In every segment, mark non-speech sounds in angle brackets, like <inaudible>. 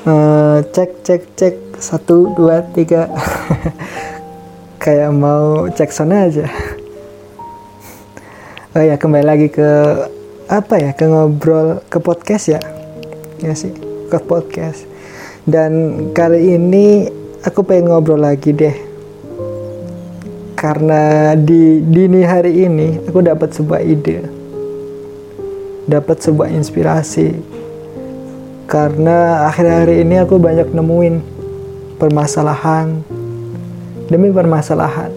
Eh, cek cek cek. Satu dua tiga. <laughs> Kayak mau cek sana aja. Oh ya kembali lagi ke apa ya? Ke ngobrol ke podcast ya? Ya sih ke podcast. Dan kali ini aku pengen ngobrol lagi deh. Karena di dini hari ini aku dapat sebuah ide. Dapat sebuah inspirasi karena akhir-akhir ini aku banyak nemuin permasalahan demi permasalahan.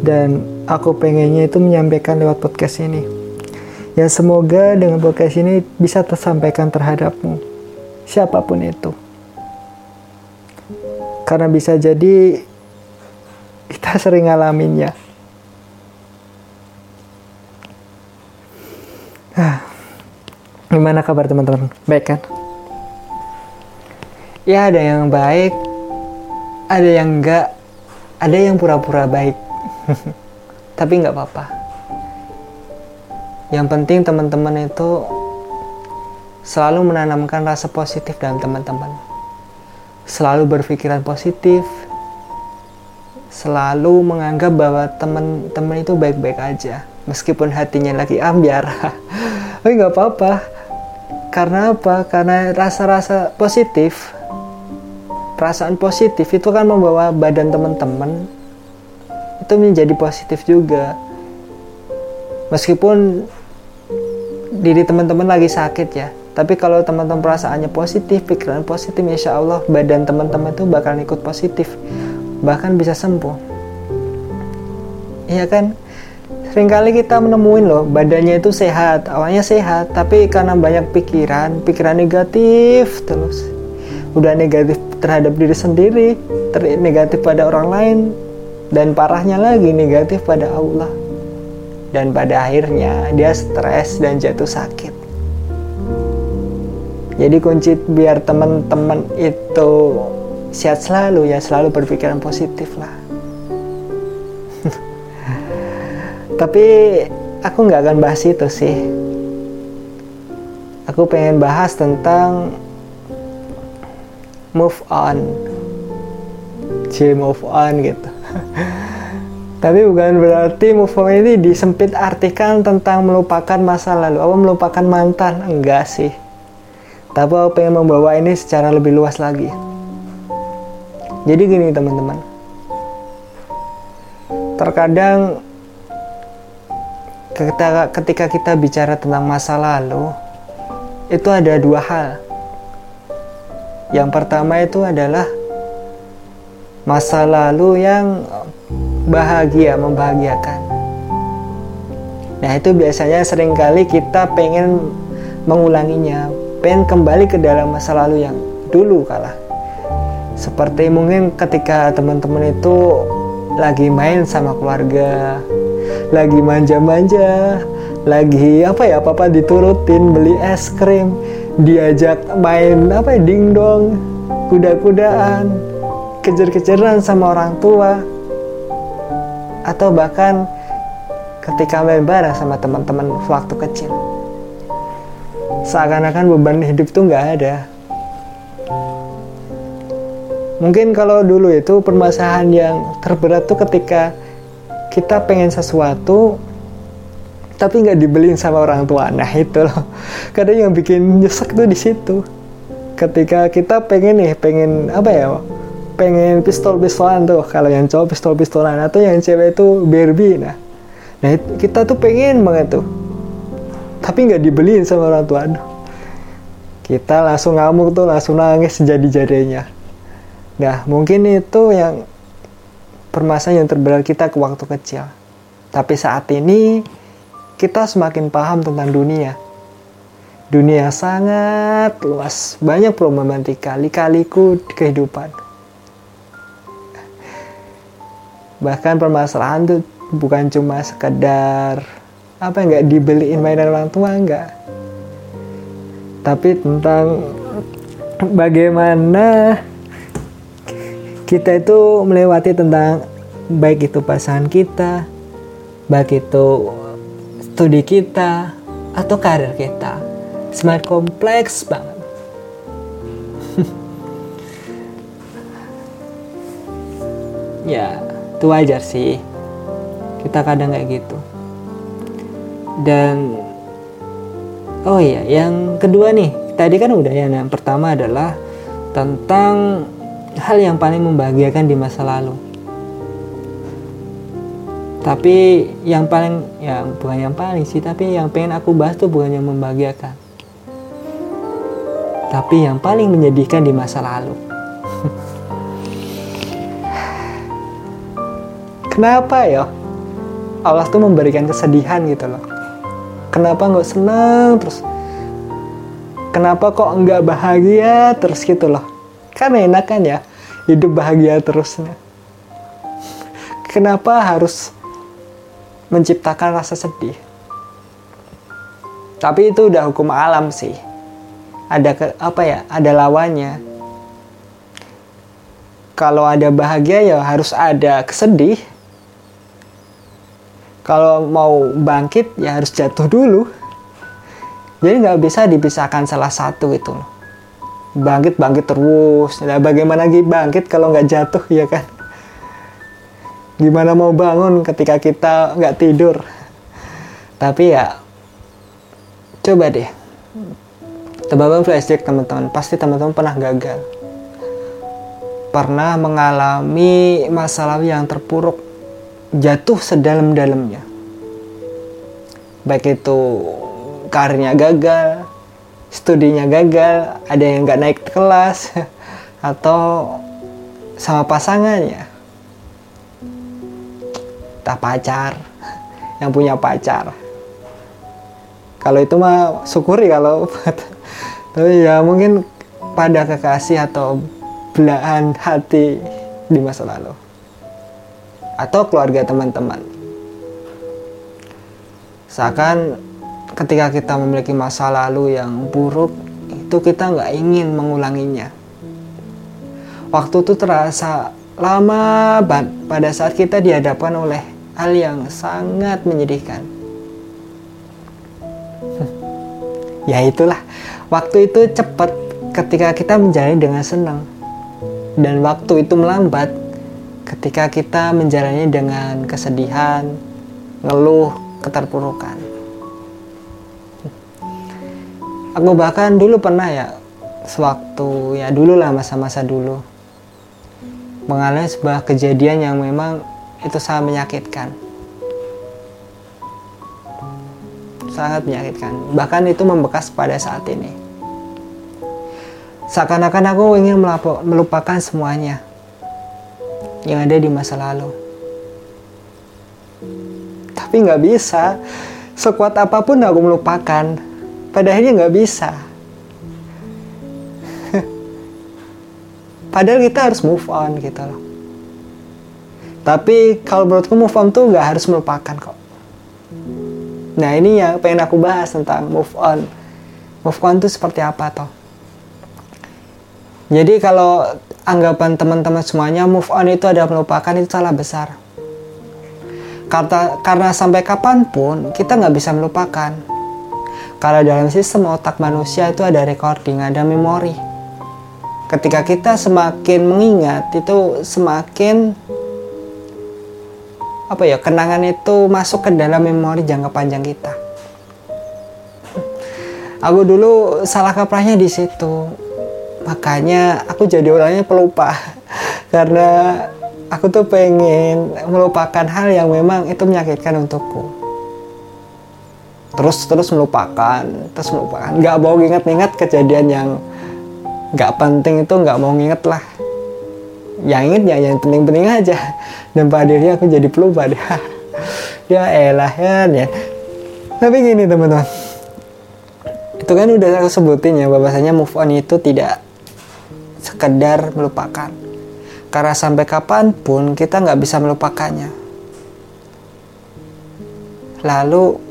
Dan aku pengennya itu menyampaikan lewat podcast ini. Ya semoga dengan podcast ini bisa tersampaikan terhadapmu siapa pun itu. Karena bisa jadi kita <laughs> sering ngalaminnya ah Gimana kabar teman-teman? Baik kan? Ya ada yang baik, ada yang enggak, ada yang pura-pura baik. <laughs> Tapi nggak apa-apa. Yang penting teman-teman itu selalu menanamkan rasa positif dalam teman-teman. Selalu berpikiran positif, selalu menganggap bahwa teman-teman itu baik-baik aja. Meskipun hatinya lagi ambiar. <laughs> Tapi nggak apa-apa karena apa? Karena rasa-rasa positif, perasaan positif itu kan membawa badan teman-teman itu menjadi positif juga. Meskipun diri teman-teman lagi sakit ya, tapi kalau teman-teman perasaannya positif, pikiran positif, insya Allah badan teman-teman itu bakal ikut positif, bahkan bisa sembuh. Iya kan? Sering kali kita menemuin loh badannya itu sehat awalnya sehat tapi karena banyak pikiran pikiran negatif terus. Udah negatif terhadap diri sendiri ter negatif pada orang lain dan parahnya lagi negatif pada Allah. Dan pada akhirnya dia stres dan jatuh sakit. Jadi kunci biar teman-teman itu sehat selalu ya selalu berpikiran positif lah <laughs> tapi aku nggak akan bahas itu sih. Aku pengen bahas tentang move on. C move on gitu. <laughs> Tapi bukan berarti move on ini disempit artikan tentang melupakan masa lalu. Apa melupakan mantan? Enggak sih. Tapi aku pengen membawa ini secara lebih luas lagi. Jadi gini teman-teman. Terkadang ketika, ketika kita bicara tentang masa lalu, itu ada dua hal. Yang pertama itu adalah masa lalu yang bahagia, membahagiakan. Nah itu biasanya sering kali kita pengen mengulanginya, pengen kembali ke dalam masa lalu yang dulu kalah. Seperti mungkin ketika teman-teman itu lagi main sama keluarga, lagi manja-manja. Lagi apa ya papa diturutin beli es krim. Diajak main apa ya dingdong. Kuda-kudaan. Kejar-kejaran sama orang tua. Atau bahkan ketika main bareng sama teman-teman waktu kecil. Seakan-akan beban hidup tuh nggak ada. Mungkin kalau dulu itu permasalahan yang terberat tuh ketika kita pengen sesuatu tapi nggak dibeliin sama orang tua. Nah itu loh. Kadang yang bikin nyesek tuh di situ. Ketika kita pengen nih pengen apa ya pengen pistol pistolan tuh. Kalau yang cowok pistol pistolan atau yang cewek itu Barbie nah. Nah kita tuh pengen banget tuh. Tapi nggak dibeliin sama orang tua. Aduh. Kita langsung ngamuk tuh langsung nangis jadi jadinya. Nah mungkin itu yang permasalahan yang terberat kita ke waktu kecil. Tapi saat ini kita semakin paham tentang dunia. Dunia sangat luas, banyak problematika, lika-liku kehidupan. Bahkan permasalahan itu bukan cuma sekedar apa nggak dibeliin mainan orang tua enggak. Tapi tentang bagaimana kita itu melewati tentang baik itu pasangan kita, baik itu studi kita, atau karir kita. Smart kompleks banget. <laughs> ya, itu wajar sih. Kita kadang kayak gitu. Dan oh iya, yang kedua nih. Tadi kan udah ya, yang pertama adalah tentang hal yang paling membahagiakan di masa lalu. Tapi yang paling yang bukan yang paling sih tapi yang pengen aku bahas tuh bukan yang membahagiakan. Tapi yang paling menyedihkan di masa lalu. <laughs> Kenapa ya? Allah tuh memberikan kesedihan gitu loh. Kenapa nggak senang? Terus kenapa kok nggak bahagia? Terus gitu loh. Kan enak kan ya hidup bahagia terusnya kenapa harus menciptakan rasa sedih? Tapi itu udah hukum alam sih. Ada ke, apa ya ada lawannya. Kalau ada bahagia ya harus ada kesedih. Kalau mau bangkit ya harus jatuh dulu. Jadi nggak bisa dipisahkan salah satu itu bangkit bangkit terus. Nah, bagaimana lagi bangkit kalau nggak jatuh ya kan? Gimana mau bangun ketika kita nggak tidur? Tapi ya coba deh. Tebakan flashback teman-teman. Pasti teman-teman pernah gagal. Pernah mengalami masalah yang terpuruk. Jatuh sedalam-dalamnya. Baik itu karirnya gagal, studinya gagal, ada yang nggak naik kelas, atau sama pasangannya. Tak pacar, yang punya pacar. Kalau itu mah syukuri kalau tapi ya mungkin pada kekasih atau belahan hati di masa lalu atau keluarga teman-teman. Seakan ketika kita memiliki masa lalu yang buruk, itu kita nggak ingin mengulanginya. Waktu itu terasa lama banget pada saat kita dihadapkan oleh hal yang sangat menyedihkan. <laughs> ya itulah, waktu itu cepat ketika kita menjalani dengan senang. Dan waktu itu melambat ketika kita menjalani dengan kesedihan, ngeluh, keterpurukan. Aku bahkan dulu pernah ya, sewaktu ya dulu lah masa-masa dulu, mengalami sebuah kejadian yang memang itu sangat menyakitkan. Sangat menyakitkan. Bahkan itu membekas pada saat ini. Seakan-akan aku ingin melupakan semuanya yang ada di masa lalu. Tapi nggak bisa. Sekuat apa pun aku melupakan. Pada akhirnya nggak bisa. <laughs> Padahal kita harus move on gitu loh. Tapi kalau menurutku move on tuh nggak harus melupakan kok. Nah ini yang pengen aku bahas tentang move on. Move on tuh seperti apa toh? Jadi kalau anggapan teman-teman semuanya move on itu ada melupakan itu salah besar. Karena, karena sampai kapan pun kita nggak bisa melupakan. Karena dalam sistem otak manusia itu ada recording, ada memori. Ketika kita semakin mengingat itu semakin apa ya kenangan itu masuk ke dalam memori jangka panjang kita. Aku dulu salah kaprahnya di situ makanya aku jadi orangnya pelupa <laughs> karena aku tuh pengen melupakan hal yang memang itu menyakitkan untukku terus terus melupakan terus melupakan. Nggak mau inget-inget kejadian yang nggak penting itu nggak mau inget lah. Yang inget ya yang penting-penting aja. Dan pada akhirnya aku jadi pelupa deh <laughs> ya elah ya, ya. Tapi gini teman-teman. Itu kan udah aku sebutin ya bahwasanya move on itu tidak sekedar melupakan. Karena sampai kapan pun kita nggak bisa melupakannya. Lalu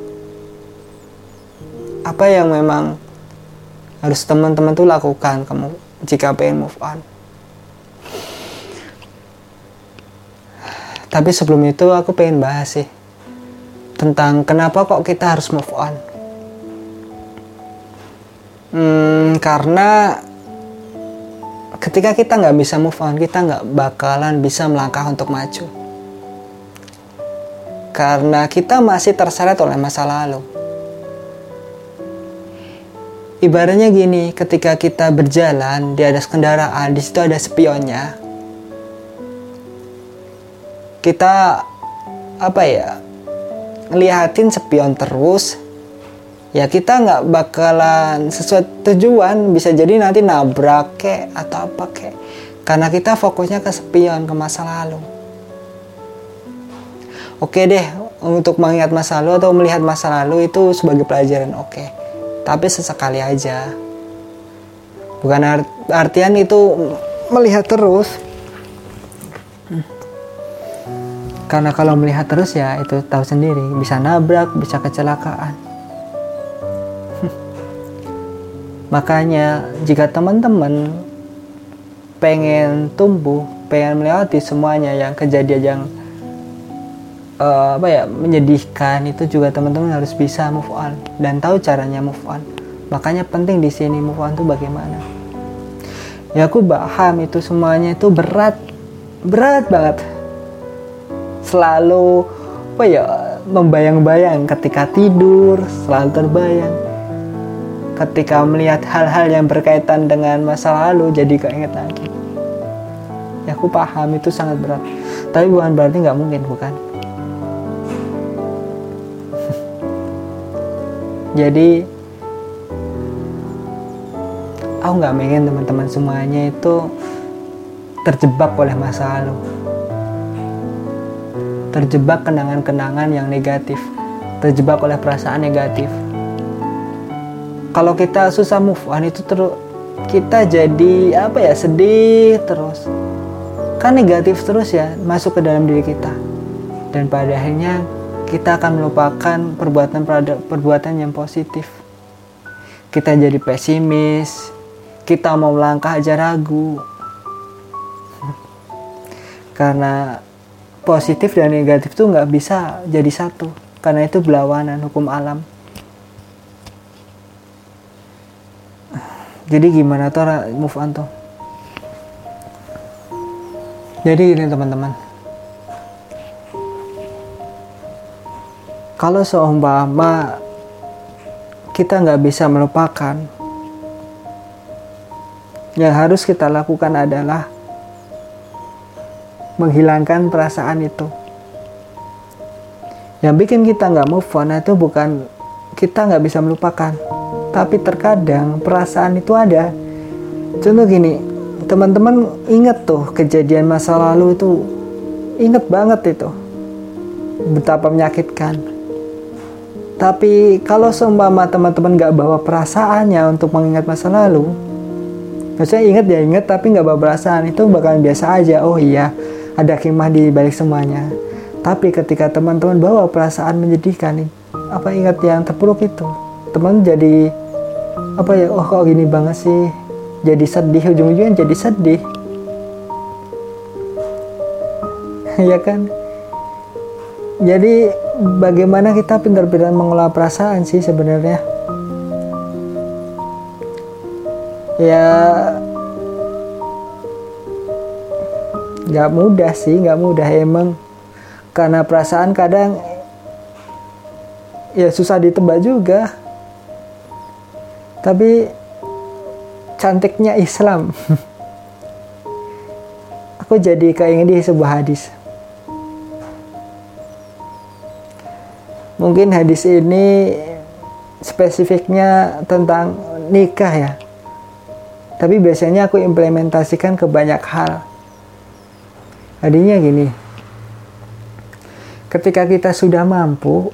apa yang memang harus teman-teman tuh lakukan kamu jika pengen move on. Tapi sebelum itu aku pengen bahas sih tentang kenapa kok kita harus move on. Hmm, karena ketika kita nggak bisa move on kita nggak bakalan bisa melangkah untuk maju karena kita masih terseret oleh masa lalu ibaratnya gini ketika kita berjalan di atas kendaraan di situ ada spionnya. Kita apa ya ngeliatin spion terus ya kita nggak bakalan sesuai tujuan bisa jadi nanti nabrak kek atau apa kek. Karena kita fokusnya ke spion ke masa lalu. Oke deh untuk mengingat masa lalu atau melihat masa lalu itu sebagai pelajaran oke tapi sesekali aja. Bukan art artian itu melihat terus. Karena kalau melihat terus ya itu tahu sendiri bisa nabrak bisa kecelakaan. <laughs> Makanya jika teman-teman pengen tumbuh, pengen melewati semuanya yang kejadian yang uh, apa ya menyedihkan itu juga teman-teman harus bisa move on dan tahu caranya move on. Makanya penting di sini move on itu bagaimana. Ya aku paham itu semuanya itu berat, berat banget. Selalu apa ya membayang-bayang ketika tidur, selalu terbayang ketika melihat hal-hal yang berkaitan dengan masa lalu jadi keinget lagi ya aku paham itu sangat berat tapi bukan berarti nggak mungkin bukan jadi aku nggak ingin teman-teman semuanya itu terjebak oleh masa lalu. Terjebak kenangan-kenangan yang negatif. Terjebak oleh perasaan negatif. Kalau kita susah move on itu terus kita jadi apa ya sedih terus. Kan negatif terus ya masuk ke dalam diri kita. Dan pada akhirnya kita akan melupakan perbuatan perbuatan yang positif. Kita jadi pesimis. Kita mau melangkah aja ragu. Karena positif dan negatif tuh nggak bisa jadi satu. Karena itu berlawanan hukum alam. Jadi gimana tuh move on tuh. Jadi ini teman-teman kalau seumpama kita nggak bisa melupakan yang harus kita lakukan adalah menghilangkan perasaan itu. Yang bikin kita nggak move on itu bukan kita nggak bisa melupakan tapi terkadang perasaan itu ada. Contoh gini teman-teman inget tuh kejadian masa lalu itu inget banget itu. Betapa menyakitkan tapi kalau seumpama teman-teman gak bawa perasaannya untuk mengingat masa lalu maksudnya inget ya inget tapi gak bawa perasaan itu bakalan biasa aja. Oh iya ada hikmah di balik semuanya. Tapi ketika teman-teman bawa perasaan menyedihkan apa ingat yang terpuruk itu? Teman jadi apa ya oh kok gini banget sih? Jadi sedih ujung-ujungnya jadi sedih. <laughs> Ya kan? Jadi bagaimana kita pintar-pintar mengelola perasaan sih sebenarnya? Ya nggak mudah sih nggak mudah emang. Karena perasaan kadang ya susah ditebak juga. Tapi cantiknya Islam. <laughs> Aku jadi keinget di sebuah hadis mungkin hadis ini spesifiknya tentang nikah ya tapi biasanya aku implementasikan ke banyak hal Tadinya gini ketika kita sudah mampu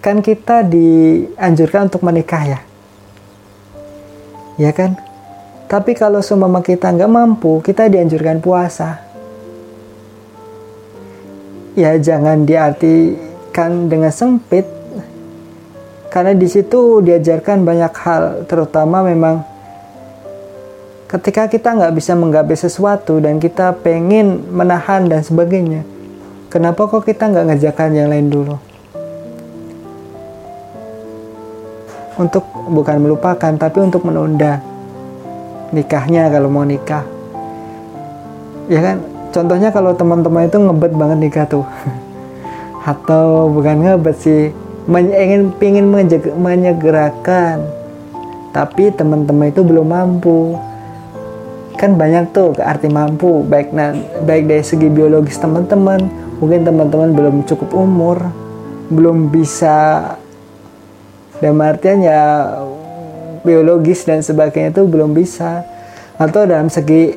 kan kita dianjurkan untuk menikah ya ya kan? Tapi kalau semua kita nggak mampu, kita dianjurkan puasa. Ya jangan diartikan dengan sempit, karena di situ diajarkan banyak hal, terutama memang ketika kita nggak bisa menggapai sesuatu dan kita pengen menahan dan sebagainya. Kenapa kok kita nggak ngerjakan yang lain dulu? untuk bukan melupakan tapi untuk menunda nikahnya kalau mau nikah ya kan contohnya kalau teman-teman itu ngebet banget nikah tuh <laughs> atau bukan ngebet sih ingin pingin menyegerakan. Tapi teman-teman itu belum mampu. Kan banyak tuh arti mampu. Baik baik dari segi biologis teman-teman mungkin teman-teman belum cukup umur. Belum bisa dan artian ya biologis dan sebagainya itu belum bisa. Atau dalam segi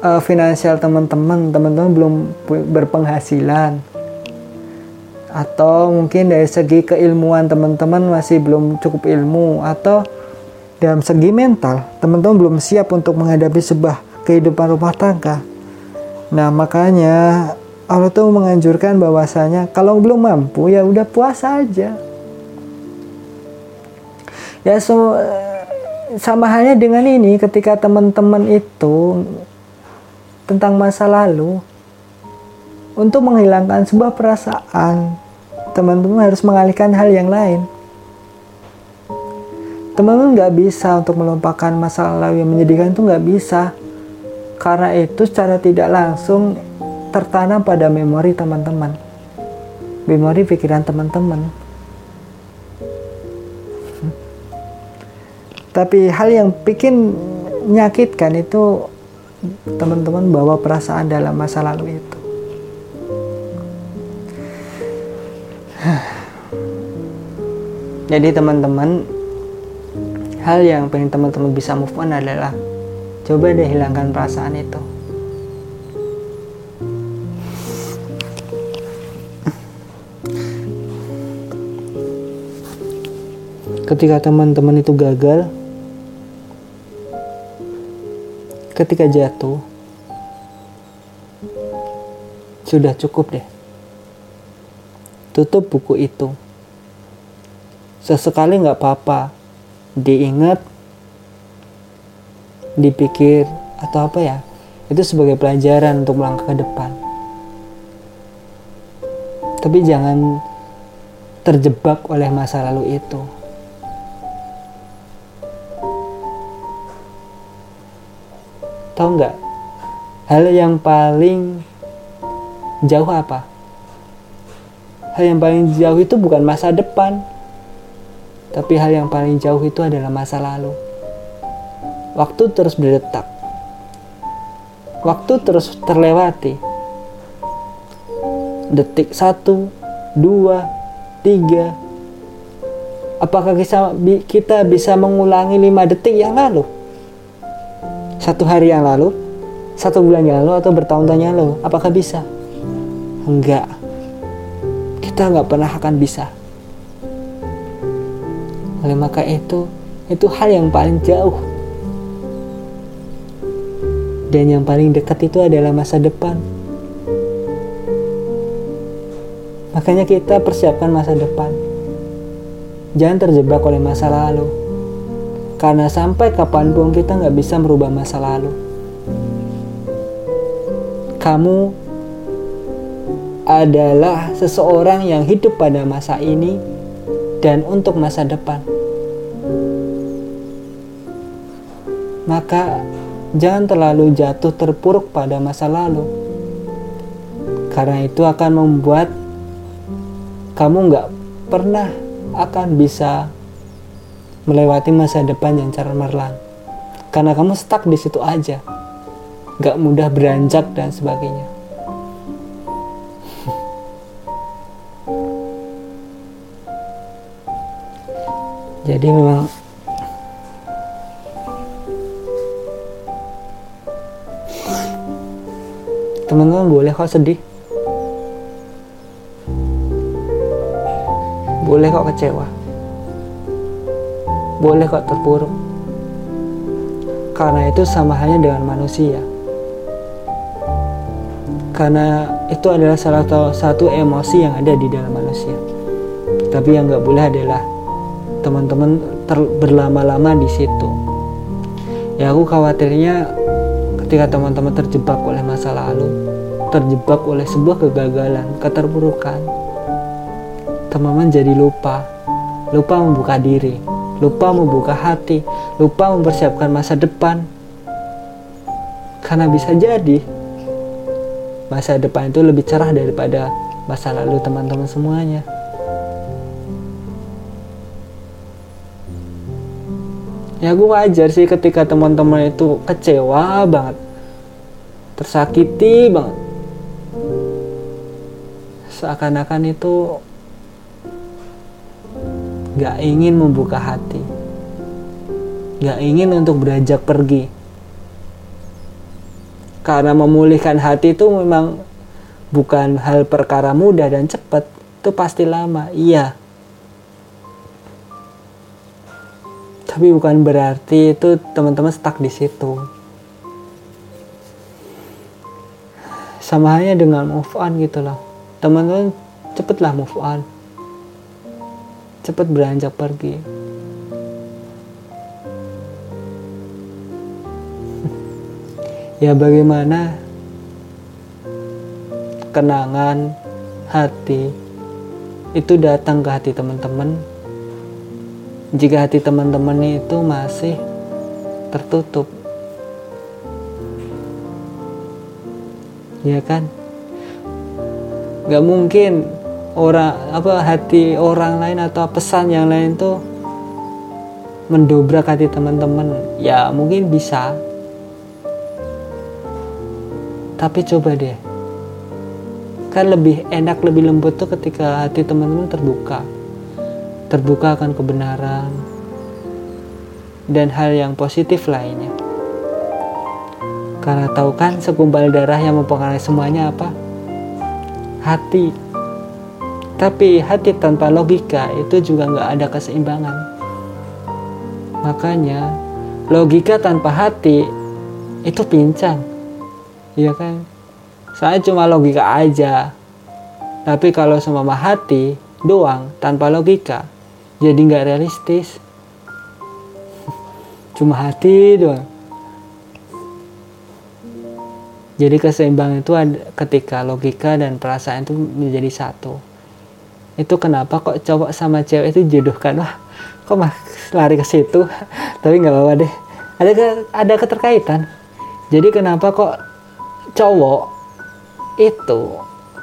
uh, finansial teman-teman teman-teman belum berpenghasilan atau mungkin dari segi keilmuan teman-teman masih belum cukup ilmu atau dalam segi mental teman-teman belum siap untuk menghadapi sebuah kehidupan rumah tangga. Nah makanya Allah tuh menganjurkan bahwasanya kalau belum mampu ya udah puasa aja. Ya so sama halnya dengan ini ketika teman-teman itu tentang masa lalu untuk menghilangkan sebuah perasaan teman-teman harus mengalihkan hal yang lain. Teman-teman nggak bisa untuk melupakan masa lalu yang menyedihkan itu nggak bisa. Karena itu secara tidak langsung tertanam pada memori teman-teman. Memori pikiran teman-teman. Tapi hal yang bikin menyakitkan itu teman-teman bawa perasaan dalam masa lalu itu. <sighs> Jadi teman-teman, hal yang pengen teman-teman bisa move on adalah coba deh hilangkan perasaan itu. <sighs> Ketika teman-teman itu gagal, ketika jatuh, sudah cukup deh tutup buku itu. Sesekali nggak apa-apa, diingat, dipikir atau apa ya, itu sebagai pelajaran untuk melangkah ke depan. Tapi jangan terjebak oleh masa lalu itu. Tahu nggak? Hal yang paling jauh apa? Hal yang paling jauh itu bukan masa depan, tapi hal yang paling jauh itu adalah masa lalu. Waktu terus berdetak, waktu terus terlewati. Detik satu, dua, tiga. Apakah kita bisa mengulangi lima detik yang lalu? Satu hari yang lalu, satu bulan yang lalu, atau bertahun-tahun yang lalu? Apakah bisa? Enggak kita nggak pernah akan bisa. Oleh maka itu, itu hal yang paling jauh. Dan yang paling dekat itu adalah masa depan. Makanya kita persiapkan masa depan. Jangan terjebak oleh masa lalu. Karena sampai kapan pun kita nggak bisa merubah masa lalu. Kamu adalah seseorang yang hidup pada masa ini dan untuk masa depan. Maka jangan terlalu jatuh terpuruk pada masa lalu. Karena itu akan membuat kamu nggak pernah akan bisa melewati masa depan yang cemerlang. Karena kamu stuck di situ aja. Gak mudah beranjak dan sebagainya. Jadi memang teman-teman boleh kok sedih. Boleh kok kecewa. Boleh kok terpuruk. Karena itu sama halnya dengan manusia. Karena itu adalah salah satu emosi yang ada di dalam manusia. Tapi yang nggak boleh adalah teman-teman berlama-lama di situ. Ya aku khawatirnya ketika teman-teman terjebak oleh masa lalu terjebak oleh sebuah kegagalan keterpurukan teman-teman jadi lupa. Lupa membuka diri lupa membuka hati lupa mempersiapkan masa depan. Karena bisa jadi masa depan itu lebih cerah daripada masa lalu teman-teman semuanya ya gue wajar sih ketika teman-teman itu kecewa banget. Tersakiti banget. Seakan-akan itu gak ingin membuka hati. Gak ingin untuk beranjak pergi. Karena memulihkan hati itu memang bukan hal perkara mudah dan cepat. Itu pasti lama. Iya tapi bukan berarti itu teman-teman stuck di situ. Sama halnya dengan move on gitu loh. Teman-teman cepetlah move on. Cepet beranjak pergi. <laughs> Ya bagaimana? Kenangan hati itu datang ke hati teman-teman jika hati teman-teman itu masih tertutup. Ya kan? Nggak mungkin orang apa hati orang lain atau pesan yang lain tuh mendobrak hati teman-teman. Ya mungkin bisa. Tapi coba deh. Kan lebih enak lebih lembut tuh ketika hati teman-teman terbuka terbuka akan kebenaran, dan hal yang positif lainnya. Karena tahu kan segumpal darah yang mempengaruhi semuanya apa? Hati. Tapi hati tanpa logika itu juga nggak ada keseimbangan. Makanya logika tanpa hati itu pincang. Iya kan? Saya cuma logika aja. Tapi kalau semua hati doang tanpa logika, jadi nggak realistis. <laughs> Cuma hati doang. Jadi keseimbangan itu ada ketika logika dan perasaan itu menjadi satu. Itu kenapa kok cowok sama cewek itu jodohkan wah kok mah lari ke situ? <laughs> Tapi nggak apa-apa deh. Ada ke, ada keterkaitan. Jadi kenapa kok cowok itu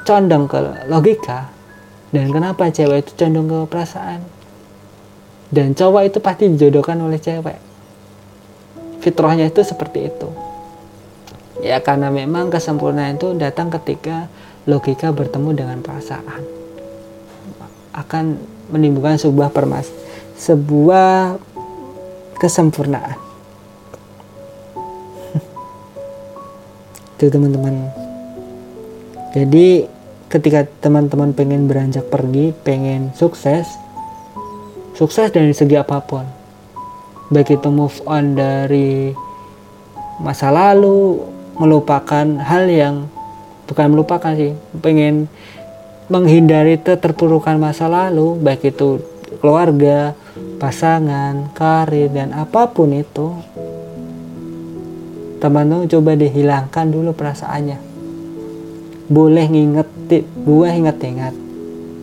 condong ke logika? Dan kenapa cewek itu condong ke perasaan dan cowok itu pasti dijodohkan oleh cewek. Fitrahnya itu seperti itu. Ya karena memang kesempurnaan itu datang ketika logika bertemu dengan perasaan. Akan menimbulkan sebuah permas sebuah kesempurnaan. <laughs> Itu teman-teman. Jadi ketika teman-teman pengen beranjak pergi pengen sukses sukses dari segi apa pun. Baik itu move on dari masa lalu melupakan hal yang bukan melupakan sih pengen menghindari terpurukan masa lalu baik itu keluarga pasangan karir dan apa pun itu teman-teman coba dihilangkan dulu perasaannya. Boleh nginget boleh ingat-ingat.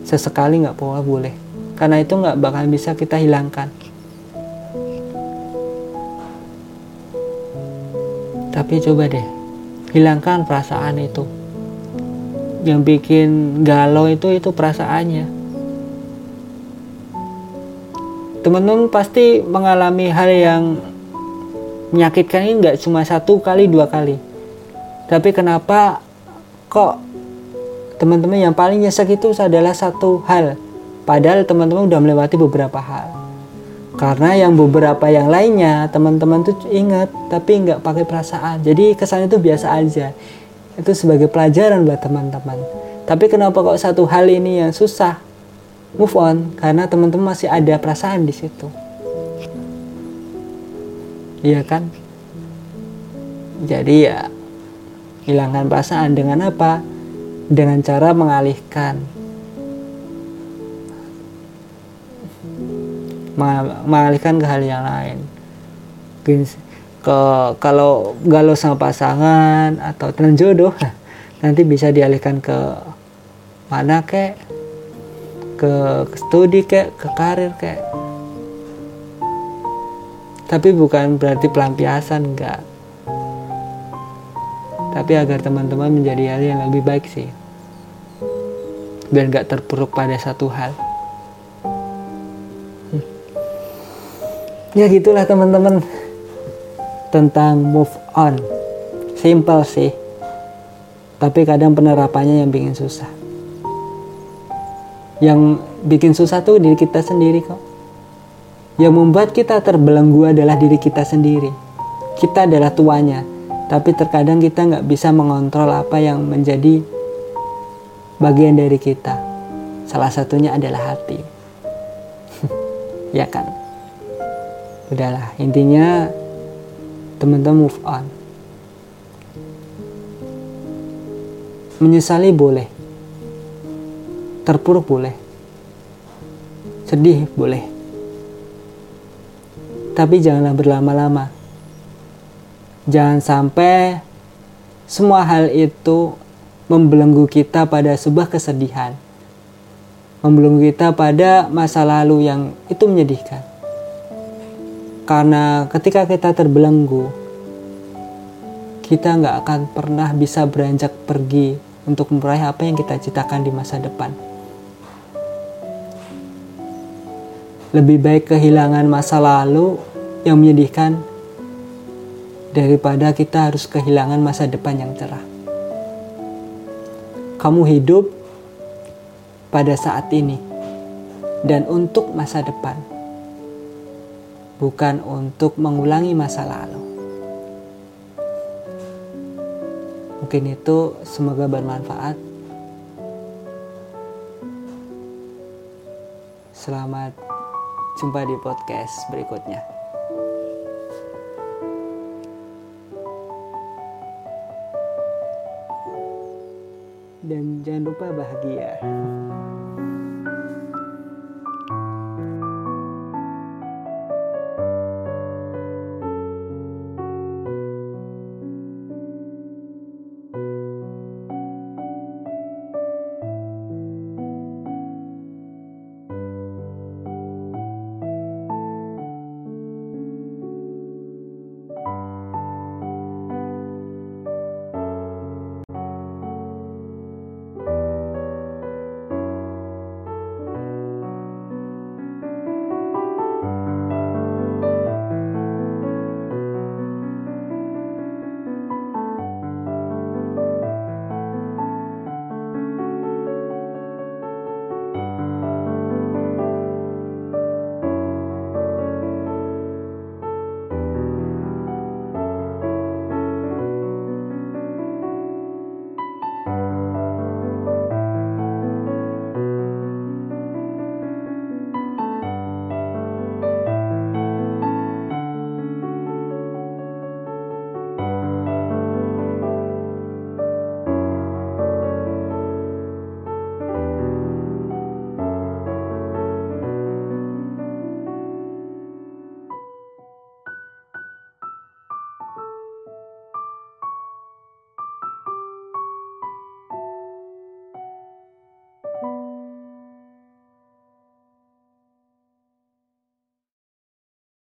Sesekali nggak boleh karena itu nggak bakal bisa kita hilangkan. Tapi coba deh hilangkan perasaan itu. Yang bikin galau itu itu perasaannya. Teman-teman pasti mengalami hal yang menyakitkan ini nggak cuma satu kali dua kali. Tapi kenapa kok teman-teman yang paling nyesek itu adalah satu hal Padahal teman-teman udah melewati beberapa hal. Karena yang beberapa yang lainnya teman-teman tuh ingat tapi nggak pakai perasaan. Jadi kesannya itu biasa aja. Itu sebagai pelajaran buat teman-teman. Tapi kenapa kok satu hal ini yang susah move on? Karena teman-teman masih ada perasaan di situ. Iya kan? Jadi ya hilangkan perasaan dengan apa? Dengan cara mengalihkan mengalihkan ke hal yang lain. Ke kalau galau sama pasangan atau teman jodoh <laughs> nanti bisa dialihkan ke mana kek? Ke, ke studi kek? Ke karir kek? Tapi bukan berarti pelampiasan enggak. Tapi agar teman-teman menjadi hal yang lebih baik sih. Dan gak terpuruk pada satu hal ya gitulah teman-teman. Tentang move on. Simple sih. Tapi kadang penerapannya yang bikin susah. Yang bikin susah tuh diri kita sendiri kok. Yang membuat kita terbelenggu adalah diri kita sendiri. Kita adalah tuanya. Tapi terkadang kita nggak bisa mengontrol apa yang menjadi bagian dari kita. Salah satunya adalah hati. <laughs> Ya kan udahlah intinya teman-teman move on. Menyesali boleh. Terpuruk boleh. Sedih boleh. Tapi janganlah berlama-lama. Jangan sampai semua hal itu membelenggu kita pada sebuah kesedihan. Membelenggu kita pada masa lalu yang itu menyedihkan karena ketika kita terbelenggu kita nggak akan pernah bisa beranjak pergi untuk meraih apa yang kita citakan di masa depan. Lebih baik kehilangan masa lalu yang menyedihkan daripada kita harus kehilangan masa depan yang cerah. Kamu hidup pada saat ini dan untuk masa depan, bukan untuk mengulangi masa lalu. Mungkin itu semoga bermanfaat. Selamat jumpa di podcast berikutnya. Dan jangan lupa bahagia.